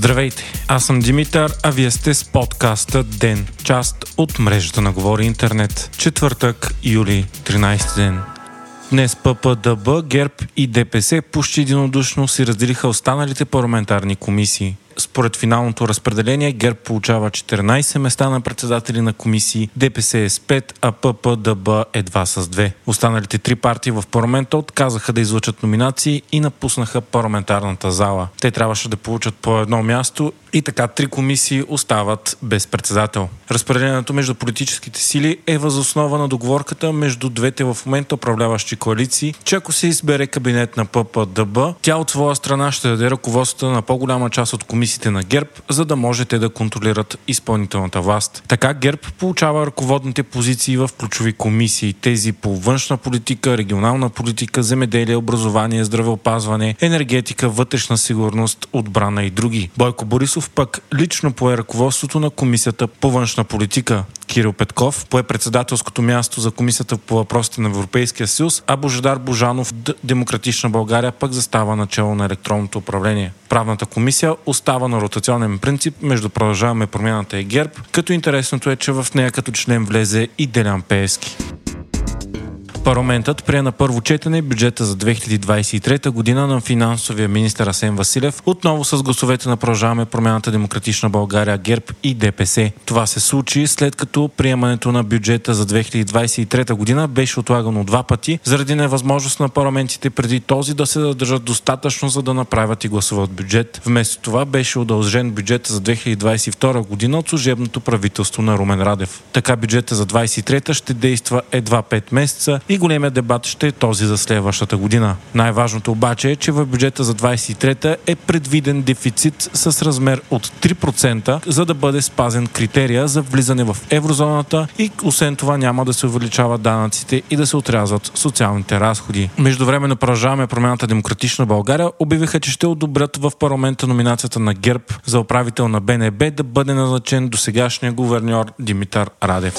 Здравейте, аз съм Димитър, а вие сте с подкаста ДЕН, част от мрежата на Говори Интернет. Четвъртък, юли, 13 ден. Днес ППДБ, ГЕРБ и ДПС почти единодушно си разделиха останалите парламентарни комисии. Според финалното разпределение ГЕРБ получава 14 места на председатели на комисии, ДПС е с 5, а ППДБ едва с 2. Останалите три партии в парламента отказаха да излъчат номинации и напуснаха парламентарната зала. Те трябваше да получат по едно място и така три комисии остават без председател. Разпределението между политическите сили е възоснова на договорката между двете в момента управляващи коалиции, че ако се избере кабинет на ППДБ, тя от своя страна ще даде ръководството на по-голяма част от комисиите на ГЕРБ, за да можете да контролират изпълнителната власт. Така ГЕРБ получава ръководните позиции в ключови комисии, тези по външна политика, регионална политика, земеделие, образование, здравеопазване, енергетика, вътрешна сигурност, отбрана и други. Бойко Борисов пък лично пое ръководството на Комисията по външна политика. Кирил Петков пое председателското място за Комисията по въпросите на Европейския съюз, а Божидар Божанов Демократична България пък застава начало на електронното управление. Правната комисия остава на ротационен принцип между Продължаваме промяната и ГЕРБ, като интересното е, че в нея като член влезе и Делян Пески. Парламентът прие на първо четене бюджета за 2023 година на финансовия министр Асен Василев, отново с гласовете на Продължаваме промяната Демократична България, ГЕРБ и ДПС. Това се случи след като приемането на бюджета за 2023 година беше отлагано два пъти, заради невъзможност на парламентите преди този да се държат достатъчно, за да направят и гласуват бюджет. Вместо това беше удължен бюджет за 2022 година от служебното правителство на Румен Радев. Така бюджета за 2023 ще действа едва 5 месеца и големият дебат ще е този за следващата година. Най-важното обаче е, че в бюджета за 23-та е предвиден дефицит с размер от 3%, за да бъде спазен критерия за влизане в еврозоната и освен това няма да се увеличават данъците и да се отрязват социалните разходи. Междувременно продължаваме промяната Демократична България обявиха, че ще одобрят в парламента номинацията на ГЕРБ за управител на БНБ да бъде назначен до сегашния гуверньор Димитър Радев.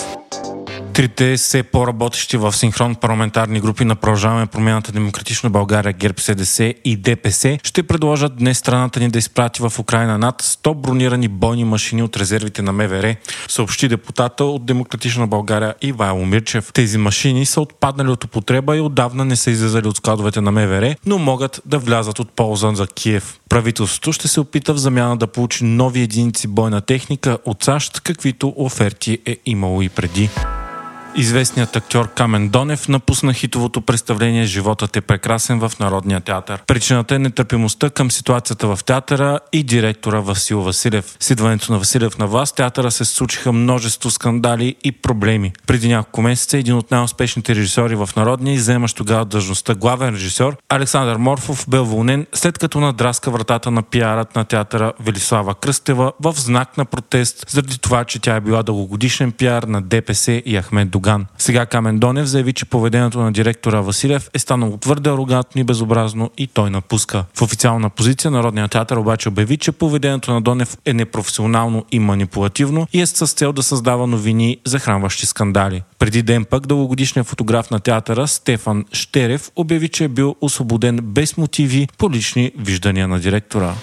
Трите все по-работещи в синхрон парламентарни групи на Продължаваме промяната Демократична България, ГЕРБ, СДС и ДПС ще предложат днес страната ни да изпрати в Украина над 100 бронирани бойни машини от резервите на МВР, съобщи депутата от Демократична България Ивайло Мирчев. Тези машини са отпаднали от употреба и отдавна не са излезали от складовете на МВР, но могат да влязат от полза за Киев. Правителството ще се опита в замяна да получи нови единици бойна техника от САЩ, каквито оферти е имало и преди. Известният актьор Камен Донев напусна хитовото представление Животът е прекрасен в Народния театър. Причината е нетърпимостта към ситуацията в театъра и директора Васил Василев. С идването на Василев на власт театъра се случиха множество скандали и проблеми. Преди няколко месеца един от най-успешните режисьори в Народния, изземащ тогава дължността главен режисьор, Александър Морфов бе уволнен след като надраска вратата на пиарът на театъра Велислава Кръстева в знак на протест заради това, че тя е била дългогодишен пиар на ДПС и Ахмед Доган. Сега Камен Донев заяви, че поведението на директора Василев е станало твърде арогантно и безобразно и той напуска. В официална позиция Народният театър обаче обяви, че поведението на Донев е непрофесионално и манипулативно и е с цел да създава новини, захранващи скандали. Преди ден пък дългогодишният фотограф на театъра Стефан Штерев обяви, че е бил освободен без мотиви по лични виждания на директора.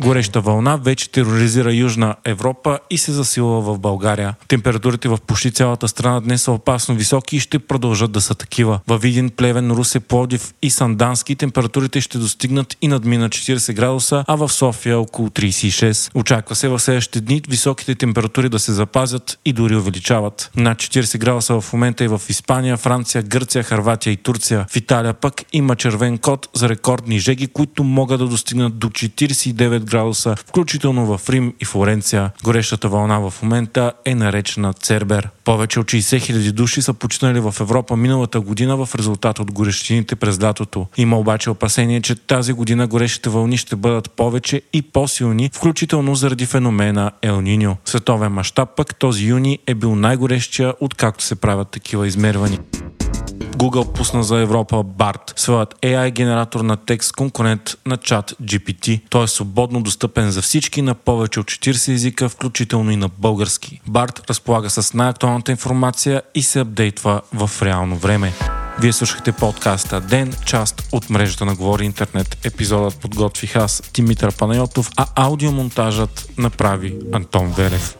Гореща вълна вече тероризира Южна Европа и се засилва в България. Температурите в почти цялата страна днес са опасно високи и ще продължат да са такива. Във Видин, Плевен, Русе, Плодив и Сандански температурите ще достигнат и надмина 40 градуса, а в София около 36. Очаква се в следващите дни високите температури да се запазят и дори увеличават. Над 40 градуса в момента и в Испания, Франция, Гърция, Харватия и Турция. В Италия пък има червен код за рекордни жеги, които могат да достигнат до 49 градуса, включително в Рим и Флоренция. Горещата вълна в момента е наречена Цербер. Повече от 60 000 души са починали в Европа миналата година в резултат от горещините през лятото. Има обаче опасение, че тази година горещите вълни ще бъдат повече и по-силни, включително заради феномена Ел Ниньо. Световен мащаб пък този юни е бил най-горещия, откакто се правят такива измервания. Google пусна за Европа BART, своят AI генератор на текст конкурент на чат GPT. Той е свободно достъпен за всички на повече от 40 езика, включително и на български. BART разполага с най-актуалната информация и се апдейтва в реално време. Вие слушахте подкаста Ден, част от мрежата на Говори Интернет. Епизодът подготвих аз, Димитър Панайотов, а аудиомонтажът направи Антон Велев.